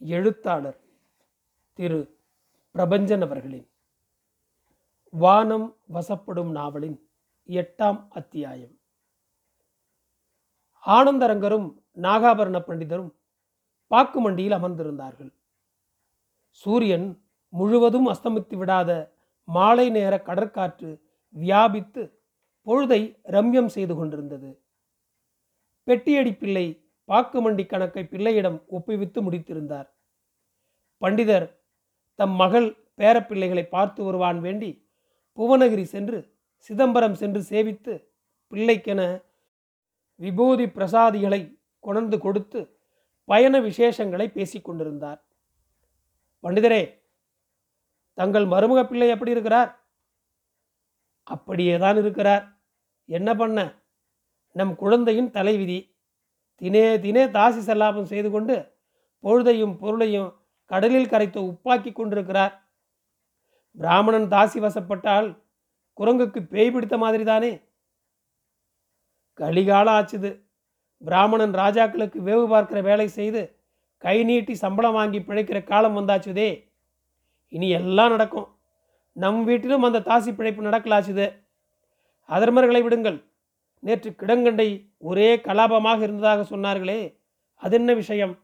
எழுத்தாளர் திரு பிரபஞ்சன் அவர்களின் வானம் வசப்படும் நாவலின் எட்டாம் அத்தியாயம். ஆனந்தரங்கரும் நாகாபரண பண்டிதரும் பாக்குமண்டியில் அமர்ந்திருந்தார்கள். சூரியன் முழுவதும் அஸ்தமித்து விடாத மாலை நேர கடற்காற்று வியாபித்து பொழுதை ரம்யம் செய்து கொண்டிருந்தது. பெட்டியடி பிள்ளை பாக்குமண்டி கணக்கை பிள்ளையிடம் ஒப்புவித்து முடித்திருந்தார். பண்டிதர் தம் மகள் பேரப்பிள்ளைகளை பார்த்து வருவான் வேண்டி புவனகிரி சென்று சிதம்பரம் சென்று சேவித்து பிள்ளைக்கென விபூதி பிரசாதிகளை கொணர்ந்து கொடுத்து பயண விசேஷங்களை பேசிக்கொண்டிருந்தார் பண்டிதரே தங்கள் மருமக பிள்ளை எப்படி இருக்கிறார்? அப்படியே தான் இருக்கிறார். என்ன பண்ண? நம் குழந்தையின் தலைவிதி தினே தினே தாசி செல்லாபம் செய்து கொண்டு பொழுதையும் பொருளையும் கடலில் கரைத்து உப்பாக்கி கொண்டிருக்கிறார். பிராமணன் தாசி வசப்பட்டால் குரங்குக்கு பேய் பிடித்த மாதிரி தானே கலிகாலம் ஆச்சுது. பிராமணன் ராஜாக்களுக்கு வேவு பார்க்கிற வேலை செய்து கை நீட்டி சம்பளம் வாங்கி பிழைக்கிற காலம் வந்தாச்சுதே. இனி எல்லாம் நடக்கும். நம் வீட்டிலும் அந்த தாசி பிழைப்பு நடக்கலாச்சுது. அதர்மர்களை விடுங்கள். நேற்று கிடங்கண்டை ஒரே கலாபமாக இருந்ததாக சொன்னார்களே அது என்ன விஷயம்?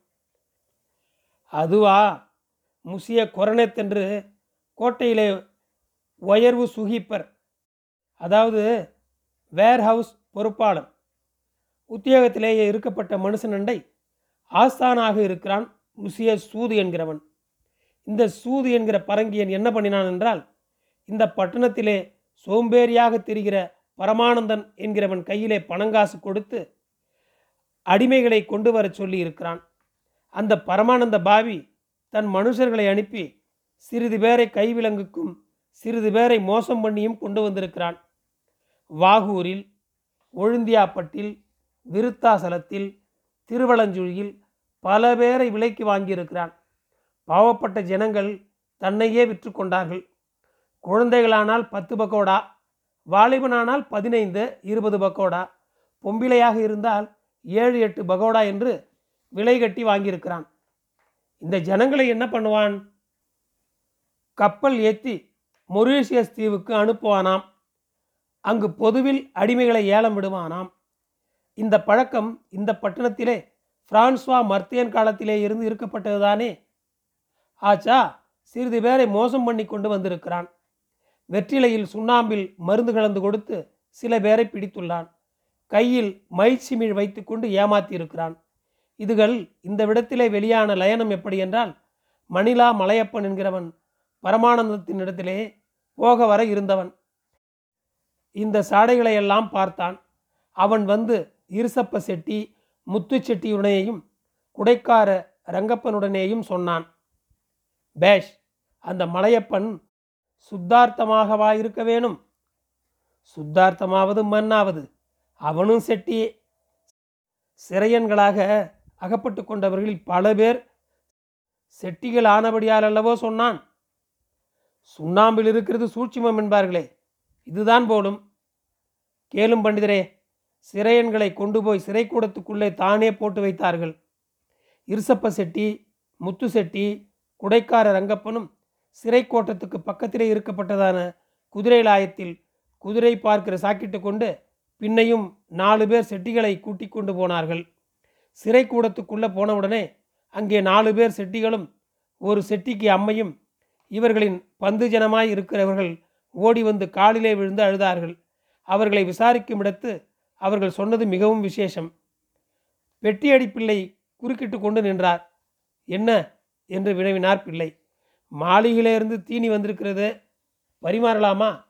அதுவா? முசிய கொரனெத் என்று கோட்டையிலே உயர்வு சுகிப்பர். அதாவது வேர்ஹவுஸ் பொறுப்பாளர். உத்தியோகத்திலேயே இருக்கப்பட்ட மனுஷனண்டை ஆஸ்தானாக இருக்கிறான் முசிய சூது என்கிறவன். இந்த சூது என்கிற பரங்கியன் என்ன பண்ணினான் என்றால் இந்த பட்டணத்திலே சோம்பேறியாக திரிகிற பரமானந்தன் என்கிறவன் கையிலே பணங்காசு கொடுத்து அடிமைகளை கொண்டு வரச் சொல்லி இருக்கிறான் அந்த பரமானந்த பாவி தன் மனுஷர்களை அனுப்பி சிறிது பேரை கைவிலங்குக்கும் சிறிது பேரை மோசம் பண்ணியும் கொண்டு வந்திருக்கிறான். வாகூரில் ஒழுந்தியாப்பட்டில் விருத்தாசலத்தில் திருவளஞ்சுழியில் பல பேரை விலைக்கு வாங்கியிருக்கிறான். பாவப்பட்ட ஜனங்கள் தன்னையே விற்று கொண்டார்கள். குழந்தைகளானால் பத்து பக்கோடா வாலிபனானால் பதினைந்து இருபது பக்கோடா பொம்பிளையாக இருந்தால் ஏழு எட்டு பகோடா என்று விலை கட்டி வாங்கியிருக்கிறான். இந்த ஜனங்களை என்ன பண்ணுவான்? கப்பல் ஏற்றி மொரீஷியஸ் தீவுக்கு அனுப்புவானாம். அங்கு பொதுவில் அடிமைகளை ஏலம் விடுவானாம். இந்த பழக்கம் இந்த பட்டணத்திலே பிரான்ஸ்வா மர்த்தியன் காலத்திலே இருந்து இருக்கப்பட்டதுதானே? ஆச்சா சிறிது பேரை மோசம் பண்ணி கொண்டு வந்திருக்கிறான். வெற்றிலையில் சுண்ணாம்பில் மருந்து கலந்து கொடுத்து சில பேரை பிடித்துள்ளான். கையில் மயிற்சிமிழ் வைத்துக்கொண்டு ஏமாத்தியிருக்கிறான். இதுகள் இந்த விடத்திலே வெளியான லயனம் எப்படி என்றால் மணிலா மலையப்பன் என்கிறவன் பரமானந்தத்தின் இடத்திலே போக வர இருந்தவன். இந்த சாடைகளை எல்லாம் பார்த்தான். அவன் வந்து இருசப்ப செட்டி முத்து செட்டியுடனேயும் குடைக்கார ரங்கப்பனுடனேயும் சொன்னான். பேஷ் அந்த மலையப்பன் சுத்தார்த்தமாகவா இருக்க வேணும்? சுத்தார்த்தமாவது மண்ணாவது அவனும் செட்டியே. சிறையன்களாக அகப்பட்டு கொண்டவர்களில் பல பேர் செட்டிகள் ஆனபடியால் அல்லவோ சொன்னான். சுண்ணாம்பில் இருக்கிறது சூட்சிமம் என்பார்களே இதுதான் போலும். கேளும் பண்டிதரே சிறையன்களை கொண்டு போய் சிறைக்கூடத்துக்குள்ளே தானே போட்டு வைத்தார்கள். இருசப்ப செட்டி முத்து செட்டி குடைக்கார ரங்கப்பனும் சிறை கோட்டத்துக்கு பக்கத்திலே இருக்கப்பட்டதான குதிரை லாயத்தில் குதிரை பார்க்கிற சாக்கிட்டு கொண்டு பின்னையும் நாலு பேர் செட்டிகளை கூட்டிக் கொண்டு போனார்கள். சிறை கூடத்துக்குள்ளே போனவுடனே அங்கே நாலு பேர் செட்டிகளும் ஒரு செட்டிக்கு அம்மையும் இவர்களின் பந்து ஜனமாய் இருக்கிறவர்கள் ஓடி வந்து காலிலே விழுந்து அழுதார்கள். அவர்களை விசாரிக்கும் இடத்து அவர்கள் சொன்னது மிகவும் விசேஷம். பெட்டியடி பிள்ளை குறுக்கிட்டு கொண்டு நின்றார். என்ன? என்று வினவினார் பிள்ளை. மாளிகையிலிருந்து தீனி வந்திருக்கிறது. பரிமாறலாமா?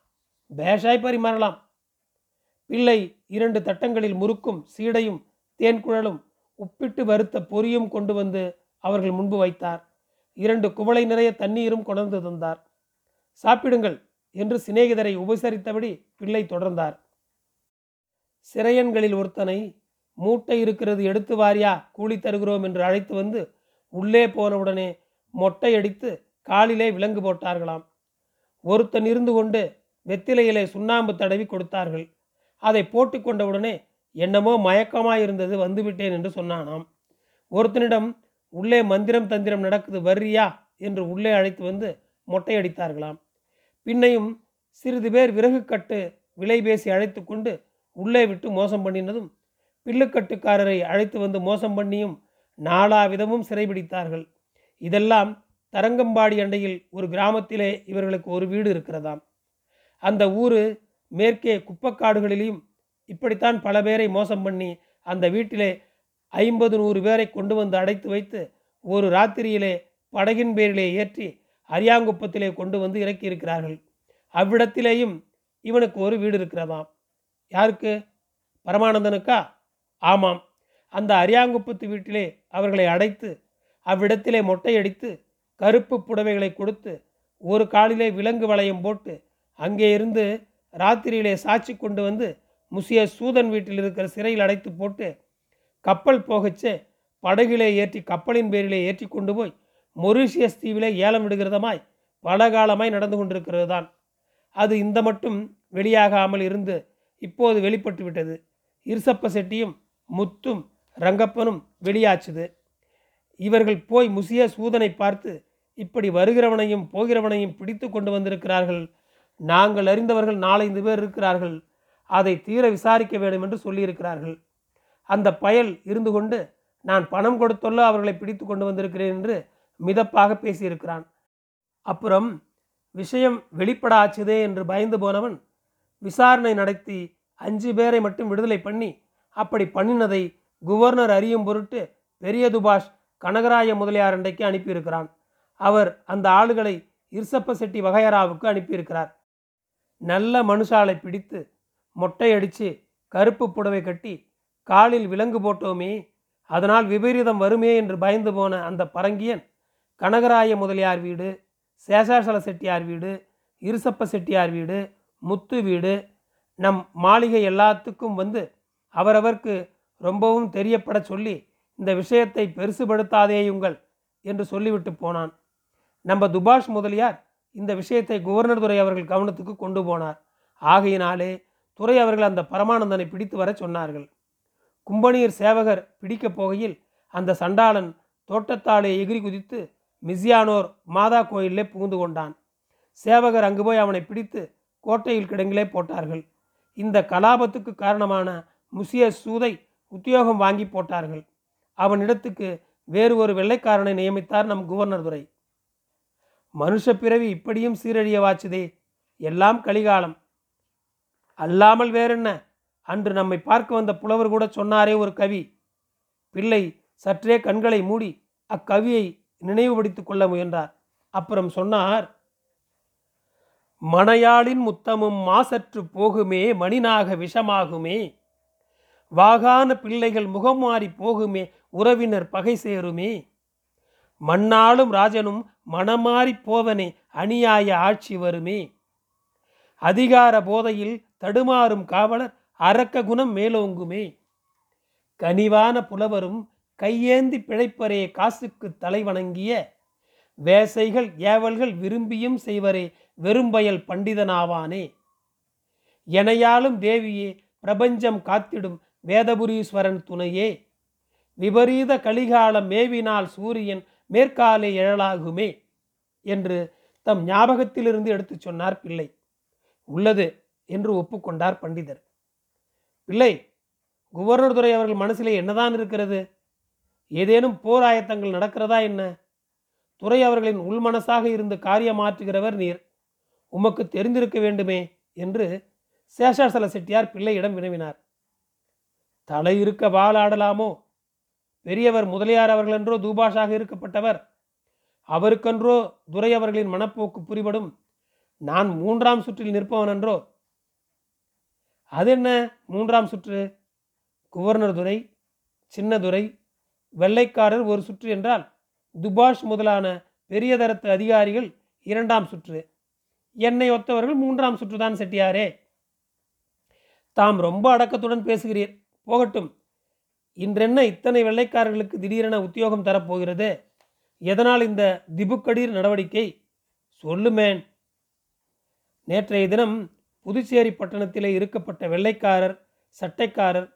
பேஷாய் பரிமாறலாம். பிள்ளை இரண்டு தட்டங்களில் முறுக்கும் சீடையும் தேன்குழலும் உப்பிட்டு வறுத்த பொரியும் கொண்டு வந்து அவர்கள் முன்பு வைத்தார். இரண்டு குவளை நிறைய தண்ணீரும் கொணர்ந்து தந்தார். சாப்பிடுங்கள் என்று சிநேகிதரை உபசரித்தபடி பிள்ளை தொடர்ந்தார். சிறையன்களில் ஒருத்தனை மூட்டை இருக்கிறது எடுத்து வாரியா? கூலி தருகிறோம் என்று அழைத்து வந்து உள்ளே போனவுடனே மொட்டை அடித்து காலிலே விலங்கு போட்டார்களாம். ஒருத்தன் இருந்து கொண்டு வெத்திலையிலே சுண்ணாம்பு தடவி கொடுத்தார்கள். அதை போட்டு கொண்டவுடனே என்னமோ மயக்கமாயிருந்தது வந்துவிட்டேன் என்று சொன்னானாம். ஒருத்தனிடம் உள்ளே மந்திரம் தந்திரம் நடக்குது வர்றியா? என்று உள்ளே அழைத்து வந்து மொட்டையடித்தார்களாம். பின்னையும் சிறிது பேர் விறகு கட்டு விலை பேசி அழைத்து கொண்டு உள்ளே விட்டு மோசம் பண்ணினதும் பில்லுக்கட்டுக்காரரை அழைத்து வந்து மோசம் பண்ணியும் நாலா விதமும் சிறைபிடித்தார்கள். இதெல்லாம் தரங்கம்பாடி அண்டையில் ஒரு கிராமத்திலே இவர்களுக்கு ஒரு வீடு இருக்கிறதாம். அந்த ஊர் மேற்கே குப்பக்காடுகளிலும் இப்படித்தான் பல பேரை மோசம் பண்ணி அந்த வீட்டிலே ஐம்பது நூறு பேரை கொண்டு வந்து அடைத்து வைத்து ஒரு ராத்திரியிலே படகின் பேரிலே ஏற்றி அரியாங்குப்பத்திலே கொண்டு வந்து இறக்கி இருக்கிறார்கள் அவ்விடத்திலேயும் இவனுக்கு ஒரு வீடு இருக்கிறதாம். யாருக்கு? பரமானந்தனுக்கா? ஆமாம். அந்த அரியாங்குப்பத்து வீட்டிலே அவர்களை அடைத்து அவ்விடத்திலே மொட்டையடித்து கருப்பு புடவைகளை கொடுத்து ஒரு காலிலே விலங்கு வளையம் போட்டு அங்கே இருந்து ராத்திரியிலே சாட்சி கொண்டு வந்து முசிய சூதன் வீட்டில் இருக்கிற சிறையில் அடைத்து போட்டு கப்பல் போகச்சே படகிலே ஏற்றி கப்பலின் பேரிலே ஏற்றி கொண்டு போய் மொரீஷியஸ் தீவிலே ஏலம் விடுகிறதமாய் பல காலமாய் நடந்து கொண்டிருக்கிறது தான் அது இந்த மட்டும் வெளியாகாமல் இருந்து இப்போது வெளிப்பட்டு விட்டது இருசப்ப செட்டியும் முத்தும் ரங்கப்பனும் வெளியாச்சுது. இவர்கள் போய் முசிய சூதனை பார்த்து இப்படி வருகிறவனையும் போகிறவனையும் பிடித்து கொண்டு வந்திருக்கிறார்கள். நாங்கள் அறிந்தவர்கள் நாலைந்து பேர் இருக்கிறார்கள். அதை தீர விசாரிக்க வேண்டும் என்று சொல்லியிருக்கிறார்கள். அந்த பயல் இருந்து கொண்டு நான் பணம் கொடுத்துள்ள அவர்களை பிடித்து கொண்டு வந்திருக்கிறேன் என்று மிதப்பாக பேசியிருக்கிறான். அப்புறம் விஷயம் வெளிப்படாச்சுதே என்று பயந்து போனவன் விசாரணை நடத்தி அஞ்சு பேரை மட்டும் விடுதலை பண்ணி அப்படி பண்ணினதை குவர்னர் அறியும் பொருட்டு பெரிய துபாஷ் கனகராய முதலியார் அண்டைக்கு அனுப்பியிருக்கிறான். அவர் அந்த ஆளுகளை இருசப்ப செட்டி வகையராவுக்கு அனுப்பியிருக்கிறார். நல்ல மனுஷாலை பிடித்து மொட்டையடித்து கருப்பு புடவை கட்டி காலில் விலங்கு போட்டோமே அதனால் விபரீதம் வருமே என்று பயந்து போன அந்த பரங்கியன் கனகராய முதலியார் வீடு சேஷாசல செட்டியார் வீடு இருசப்ப செட்டியார் வீடு முத்து வீடு நம் மாளிகை எல்லாத்துக்கும் வந்து அவரவர்க்கு ரொம்பவும் தெரியப்பட சொல்லி இந்த விஷயத்தை பெருசுபடுத்தாதேயுங்கள் என்று சொல்லிவிட்டு போனான். நம்ம துபாஷ் முதலியார் இந்த விஷயத்தை குவர்னர் துறை அவர்கள் கவனத்துக்கு கொண்டு போனார். ஆகையினாலே துறை அவர்கள் அந்த பரமானந்தனை பிடித்து வர சொன்னார்கள். கும்பனீர் சேவகர் பிடிக்கப் போகையில் அந்த சண்டாளன் தோட்டத்தாலே எகிரி குதித்து மிஸ்யானோர் மாதா கோயிலே புகுந்து கொண்டான். சேவகர் அங்கு போய் அவனை பிடித்து கோட்டையில் கிடங்கிலே போட்டார்கள். இந்த கலாபத்துக்கு காரணமான முசிய சூதை உத்தியோகம் வாங்கி போட்டார்கள். அவனிடத்துக்கு வேறு ஒரு வெள்ளைக்காரனை நியமித்தார் நம் குவர்னர் துறை மனுஷ பிறவி இப்படியும் சீரழிய வாச்சுதே எல்லாம் கலிகாலம். அல்லாமல் வேறென்ன? அன்று நம்மை பார்க்க வந்த புலவர் கூட சொன்னாரே ஒரு கவி. பிள்ளை சற்றே கண்களை மூடி அக்கவியை நினைவுபடுத்திக் கொள்ள முயன்றார். அப்புறம் சொன்னார் மணையாளின் முத்தமும் மாசற்று போகுமே மணினாக விஷமாகுமே. வாகான பிள்ளைகள் முகம் மாறி போகுமே உறவினர் பகை சேருமே. மண்ணாலும் ராஜனும் மனமாறி போவனே அநியாய ஆட்சி வருமே. அதிகார போதையில் தடுமாறும் காவலர் அரக்க குணம் மேலோங்குமே. கனிவான புலவரும் கையேந்தி பிழைப்பரே காசுக்கு தலை வணங்கிய வேசைகள் ஏவல்கள் விரும்பியும் செய்வரே வெறும்பயல் பண்டிதனாவானே. எனையாலும் தேவியே பிரபஞ்சம் காத்திடும் வேதபுரீஸ்வரன் துணையே. விபரீத கலிகாலம் மேவினால் சூரியன் மேற்காலே எழலாகுமே என்று தம் ஞாபகத்திலிருந்து எடுத்துச் சொன்னார் பிள்ளை. உள்ளது என்று ஒப்புக்கொண்டார் பண்டிதர். பிள்ளை குவர்னர் துறை அவர்கள் மனசிலே என்னதான் இருக்கிறது? ஏதேனும் போர் ஆயத்தங்கள் நடக்கிறதா என்ன? துறை அவர்களின் உள்மனசாக இருந்து காரியமாற்றுகிறவர் நீர். உமக்கு தெரிந்திருக்க வேண்டுமே என்று சேஷாசல செட்டியார் பிள்ளையிடம் வினவினார். தலை இருக்க வாழாடலாமோ பெரியவர் முதலியார் அவர்களென்றோ தூபாஷாக இருக்கப்பட்டவர். அவருக்கென்றோ துரை அவர்களின் மனப்போக்கு புரிபடும். நான் மூன்றாம் சுற்றில் நிற்பவன் என்றோ. அது என்ன மூன்றாம் சுற்று? குவர்னர் துரை சின்னதுரை வெள்ளைக்காரர் ஒரு சுற்று என்றால் துபாஷ் முதலான பெரிய தரத்து அதிகாரிகள் இரண்டாம் சுற்று. என்னை ஒத்தவர்கள் மூன்றாம் சுற்றுதான் செட்டியாரே. தாம் ரொம்ப அடக்கத்துடன் பேசுகிறீர். போகட்டும். இன்றென்ன இத்தனை வெள்ளைக்காரர்களுக்கு திடீரென உத்தியோகம் தரப்போகிறது? எதனால் இந்த திபுக்கடீர் நடவடிக்கை? சொல்லுமேன். நேற்றைய தினம் புதுச்சேரி பட்டணத்திலே இருக்கப்பட்ட வெள்ளைக்காரர் சட்டைக்காரர்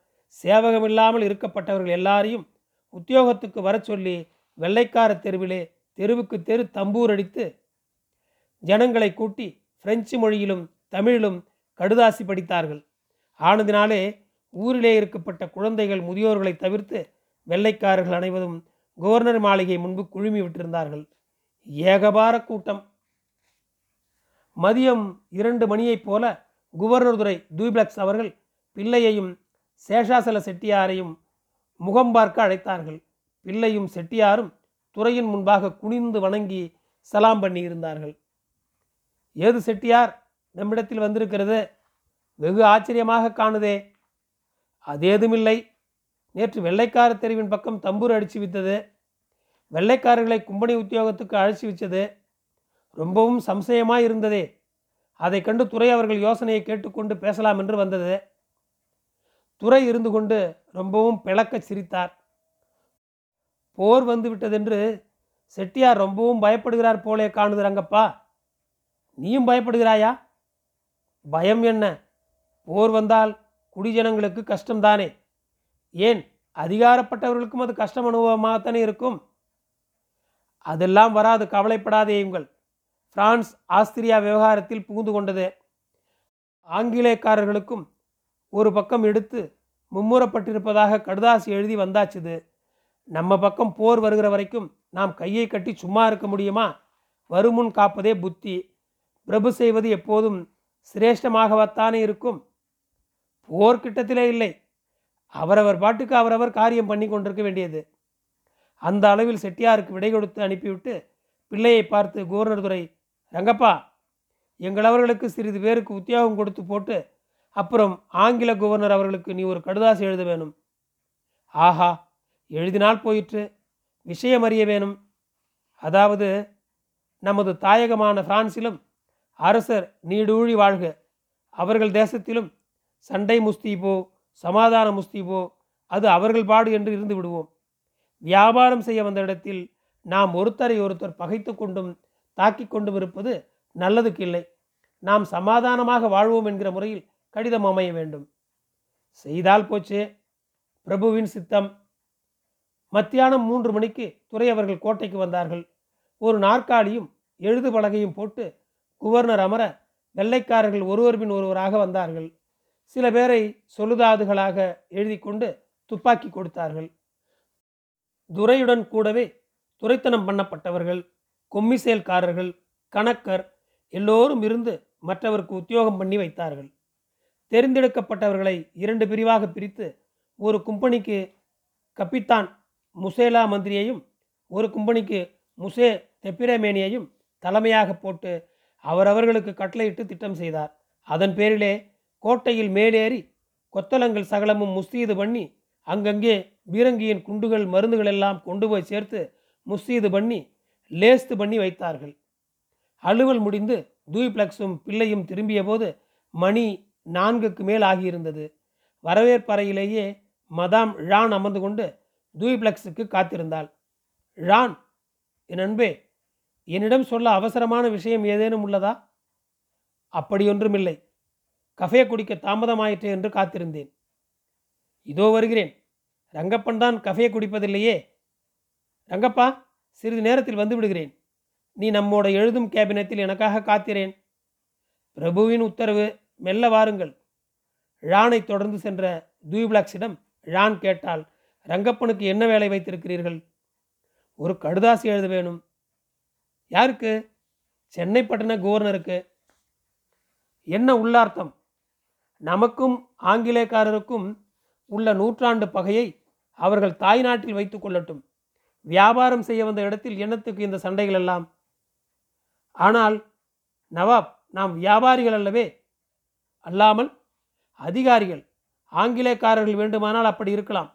சேவகமில்லாமல் இருக்கப்பட்டவர்கள் எல்லாரையும் உத்தியோகத்துக்கு வர சொல்லி வெள்ளைக்கார தெருவிலே தெருவுக்கு தெரு தம்பூர் அடித்து ஜனங்களை கூட்டி பிரெஞ்சு மொழியிலும் தமிழிலும் கடுதாசி படித்தார்கள். ஆனதினாலே ஊரிலே இருக்கப்பட்ட குழந்தைகள் முதியோர்களை தவிர்த்து வெள்ளைக்காரர்கள் அனைவரும் கவர்னர் மாளிகை முன்பு குழுமி விட்டிருந்தார்கள். ஏகபார கூட்டம். மதியம் இரண்டு மணியைப் போல குவர்னர் துறை தூப்ளக்ஸ் அவர்கள் பிள்ளையையும் சேஷாசல செட்டியாரையும் முகம் பார்க்க அழைத்தார்கள். பிள்ளையும் செட்டியாரும் துறையின் முன்பாக குனிந்து வணங்கி சலாம் பண்ணி இருந்தார்கள். ஏது செட்டியார்? நம்மிடத்தில் வந்திருக்கிறது. வெகு ஆச்சரியமாக காணுதே. அதேதுமில்லை நேற்று வெள்ளைக்கார தெருவின் பக்கம் தம்பூர் அடித்து வித்தது. வெள்ளைக்காரர்களை கும்பனி உத்தியோகத்துக்கு அழைச்சி வச்சது. ரொம்பவும் சம்சயமாக இருந்ததே. அதை கண்டு துறை அவர்கள் யோசனையை கேட்டுக்கொண்டு பேசலாம் என்று வந்தது. துறை இருந்து கொண்டு ரொம்பவும் பிளக்க சிரித்தார். போர் வந்து விட்டதென்று செட்டியார் ரொம்பவும் பயப்படுகிறார் போலே காணுது ரங்கப்பா. நீயும் பயப்படுகிறாயா? பயம் என்ன? போர் வந்தால் குடிஜனங்களுக்கு கஷ்டம்தானே? ஏன்? அதிகாரப்பட்டவர்களுக்கும் அது கஷ்டம் அனுபவமாகத்தானே இருக்கும்? அதெல்லாம் வராது கவலைப்படாதேயுங்கள் பிரான்ஸ் ஆஸ்திரியா விவகாரத்தில் புகுந்து கொண்டது. ஆங்கிலேயக்காரர்களுக்கும் ஒரு பக்கம் எடுத்து மும்முரப்பட்டிருப்பதாக கடுதாசி எழுதி வந்தாச்சுது. நம்ம பக்கம் போர் வருகிற வரைக்கும் நாம் கையை கட்டி சும்மா இருக்க முடியுமா? வருமுன் காப்பதே புத்தி. பிரபு செய்வது எப்போதும் சிரேஷ்டமாகவத்தானே இருக்கும். போர் கிட்டத்திலே இல்லை. அவரவர் பாட்டுக்கு அவரவர் காரியம் பண்ணி கொண்டிருக்க வேண்டியது. அந்த அளவில் செட்டியாருக்கு விடை கொடுத்து அனுப்பிவிட்டு பிள்ளையை பார்த்து கவர்னர் துறை ரங்கப்பா எங்களவர்களுக்கு சிறிது பேருக்கு உத்தியோகம் கொடுத்து போட்டு அப்புறம் ஆங்கில கவர்னர் அவர்களுக்கு நீ ஒரு கடுதாசி எழுத வேணும். ஆஹா எழுதினால் போயிற்று. விஷயம் அறிய வேணும். அதாவது நமது தாயகமான பிரான்சிலும் அரசர் நீடூழி வாழ்க. அவர்கள் தேசத்திலும் சண்டை முஸ்தீபோ சமாதான முஸ்தீபோ அது அவர்கள் பாடு என்று இருந்து விடுவோம். வியாபாரம் செய்ய வந்த இடத்தில் நாம் ஒருத்தரை ஒருத்தர் பகைத்து கொண்டும் தாக்கி கொண்டும் இருப்பது நல்லதுக்கு இல்லை. நாம் சமாதானமாக வாழ்வோம் என்கிற முறையில் கடிதம் அமைய வேண்டும். செய்தால் போச்சு பிரபுவின் சித்தம். மத்தியானம் மூன்று மணிக்கு துறை அவர்கள் கோட்டைக்கு வந்தார்கள். ஒரு நாற்காலியும் எழுது பலகையும் போட்டு குவர்னர் அமர வெள்ளைக்காரர்கள் ஒருவர் பின் ஒருவராக வந்தார்கள். சில பேரை சொலுதாதுகளாக எழுதி கொண்டு துப்பாக்கி கொடுத்தார்கள். துரையுடன் கூடவே துரைத்தனம் பண்ணப்பட்டவர்கள் கொம்மிசேல்காரர்கள் கணக்கர் எல்லோரும் இருந்து மற்றவருக்கு உத்தியோகம் பண்ணி வைத்தார்கள். தெரிந்தெடுக்கப்பட்டவர்களை இரண்டு பிரிவாக பிரித்து ஒரு கும்பனிக்கு கப்பித்தான் முசேலா மந்திரியையும் ஒரு கும்பனிக்கு முசே தெப்பிரமேனியையும் தலைமையாக போட்டு அவரவர்களுக்கு கட்டளையிட்டு திட்டம் செய்தார். அதன் பேரிலே கோட்டையில் மேலேறி கொத்தலங்கள் சகலமும் முஸ்தீது பண்ணி அங்கங்கே பீரங்கியின் குண்டுகள் மருந்துகள் எல்லாம் கொண்டு போய் சேர்த்து முஸ்தீது பண்ணி லேஸ்து பண்ணி வைத்தார்கள். அலுவல் முடிந்து தூய்ப்ளக்ஸும் பிள்ளையும் திரும்பிய போது மணி நான்குக்கு மேல் ஆகியிருந்தது. வரவேற்பறையிலேயே மதாம் ழான் அமர்ந்து கொண்டு தூய்ப்ளக்ஸுக்கு காத்திருந்தாள். ழான் என் அன்பே என்னிடம் சொல்ல அவசரமான விஷயம் ஏதேனும் உள்ளதா? அப்படியொன்றுமில்லை. கஃபே குடிக்க தாமதமாயிற்று என்று காத்திருந்தேன். இதோ வருகிறேன். ரங்கப்பன் தான் கஃபே குடிப்பதில்லையே. ரங்கப்பா சிறிது நேரத்தில் வந்து விடுகிறேன். நீ நம்மோட எழுதும் கேபினத்தில் எனக்காக காத்திரேன். பிரபுவின் உத்தரவு மெல்ல வாருங்கள். ழானை தொடர்ந்து சென்ற தூய்பிளாக்ஸிடம் ழான் கேட்டால் ரங்கப்பனுக்கு என்ன வேலை வைத்திருக்கிறீர்கள்? ஒரு கடுதாசி எழுத வேணும். யாருக்கு? சென்னை பட்டண கவர்னருக்கு. என்ன உள்ளார்த்தம்? நமக்கும் ஆங்கிலேயக்காரருக்கும் உள்ள நூற்றாண்டு பகையை அவர்கள் தாய்நாட்டில் வைத்து கொள்ளட்டும். வியாபாரம் செய்ய வந்த இடத்தில் என்னத்துக்கு இந்த சண்டைகள் எல்லாம்? ஆனால் நவாப் நாம் வியாபாரிகள் அல்லவே. அல்லாமல் அதிகாரிகள் ஆங்கிலேயக்காரர்கள் வேண்டுமானால் அப்படி இருக்கலாம்.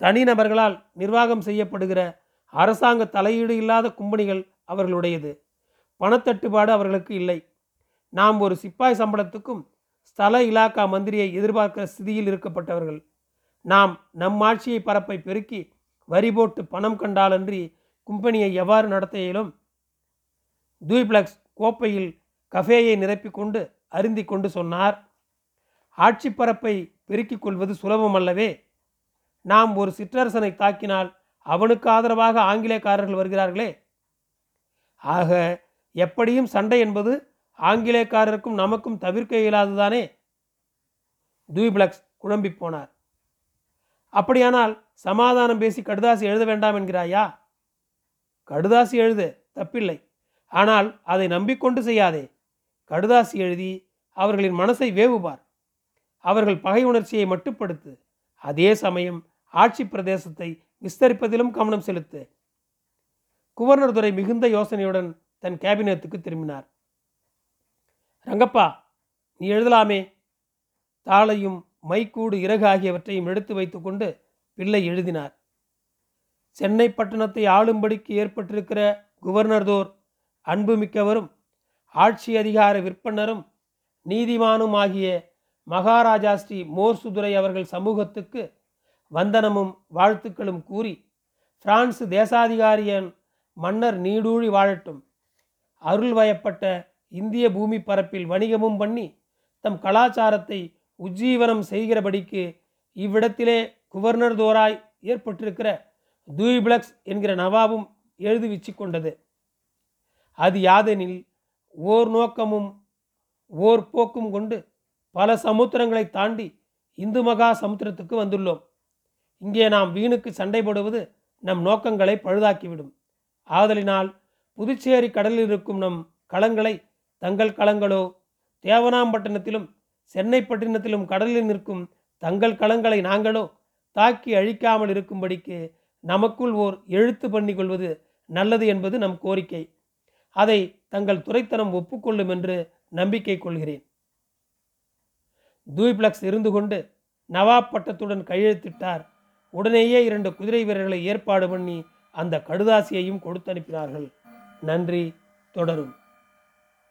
தனிநபர்களால் நிர்வாகம் செய்யப்படுகிற அரசாங்க தலையீடு இல்லாத கும்பனிகள் அவர்களுடையது. பணத்தட்டுப்பாடு அவர்களுக்கு இல்லை. நாம் ஒரு சிப்பாய் சம்பளத்துக்கும் ஸ்தல இலாக்கா மந்திரியை எதிர்பார்க்கிற ஸ்திதியில் இருக்கப்பட்டவர்கள் நாம் நம் ஆட்சியை பரப்பை பெருக்கி வரி போட்டு பணம் கண்டாலன்றி கும்பனியை எவ்வாறு நடத்த இயலும் தூய்பிளக்ஸ் கோப்பையில் கஃபேயை நிரப்பிக்கொண்டு அருந்தி கொண்டு சொன்னார். ஆட்சி பரப்பை பெருக்கிக் கொள்வது சுலபம் அல்லவே நாம் ஒரு சிற்றரசனை தாக்கினால் அவனுக்கு ஆதரவாக ஆங்கிலேயக்காரர்கள் வருகிறார்களே. ஆக எப்படியும் சண்டை என்பது ஆங்கிலேயக்காரருக்கும் நமக்கும் தவிர்க்க இயலாதுதானே? தூய்பிளக்ஸ் குழம்பி போனார். அப்படியானால் சமாதானம் பேசி கடுதாசி எழுத வேண்டாம் என்கிறாயா? கடுதாசி எழுது தப்பில்லை. ஆனால் அதை நம்பிக்கொண்டு செய்யாதே. கடுதாசி எழுதி அவர்களின் மனசை வேவுபார். அவர்கள் பகை உணர்ச்சியை மட்டுப்படுத்து. அதே சமயம் ஆட்சி பிரதேசத்தை விஸ்தரிப்பதிலும் கவனம் செலுத்து. குவர்னர் துறை மிகுந்த யோசனையுடன் தன் கேபினத்துக்கு திரும்பினார். ரங்கப்பா நீ எழுதலாமே. தாளையும் மைக்கூடு இறகு ஆகியவற்றையும் எடுத்து வைத்துக்கொண்டு பிள்ளை எழுதினார். சென்னை பட்டணத்தை ஆளும்படிக்கு ஏற்பட்டிருக்கிற குவர்னர்தோர் அன்புமிக்கவரும் ஆட்சி அதிகார விற்பனரும் நீதிமானும் ஆகிய மகாராஜா ஸ்ரீ மோர்சுதுரை அவர்கள் சமூகத்துக்கு வந்தனமும் வாழ்த்துக்களும் கூறி பிரான்சு தேசாதிகாரியன் மன்னர் நீடூழி வாழட்டும். அருள் வயப்பட்ட இந்திய பூமி பரப்பில் வணிகமும் பண்ணி தம் கலாச்சாரத்தை உஜ்ஜீவனம் செய்கிறபடிக்கு இவ்விடத்திலே குவர்னர் தோராய் ஏற்பட்டிருக்கிற தூய்பிளக்ஸ் என்கிற நவாபும் எழுதி வச்சு கொண்டது அது யாதெனில் ஓர் நோக்கமும் ஓர் போக்கும் கொண்டு பல சமுத்திரங்களை தாண்டி இந்து மகா சமுத்திரத்துக்கு வந்துள்ளோம். இங்கே நாம் வீணுக்கு சண்டை போடுவது நம் நோக்கங்களை பழுதாக்கிவிடும். ஆதலினால் புதுச்சேரி கடலில் இருக்கும் நம் களங்களை தங்கள் களங்களோ? தேவனாம்பட்டினத்திலும் சென்னைப்பட்டினத்திலும் கடலில் நிற்கும் தங்கள் களங்களை நாங்களோ தாக்கி அழிக்காமல் இருக்கும்படிக்கு நமக்குள் ஓர் எழுத்து பண்ணி கொள்வது நல்லது என்பது நம் கோரிக்கை. அதை தங்கள் துறைத்தனம் ஒப்புக்கொள்ளும் என்று நம்பிக்கை கொள்கிறேன். தூய்பிளக்ஸ் இருந்து கொண்டு நவாப் பட்டத்துடன் கையெழுத்திட்டார். உடனேயே இரண்டு குதிரை வீரர்களை ஏற்பாடு பண்ணி அந்த கடுதாசியையும் கொடுத்து அனுப்பினார்கள் நன்றி. தொடரும்.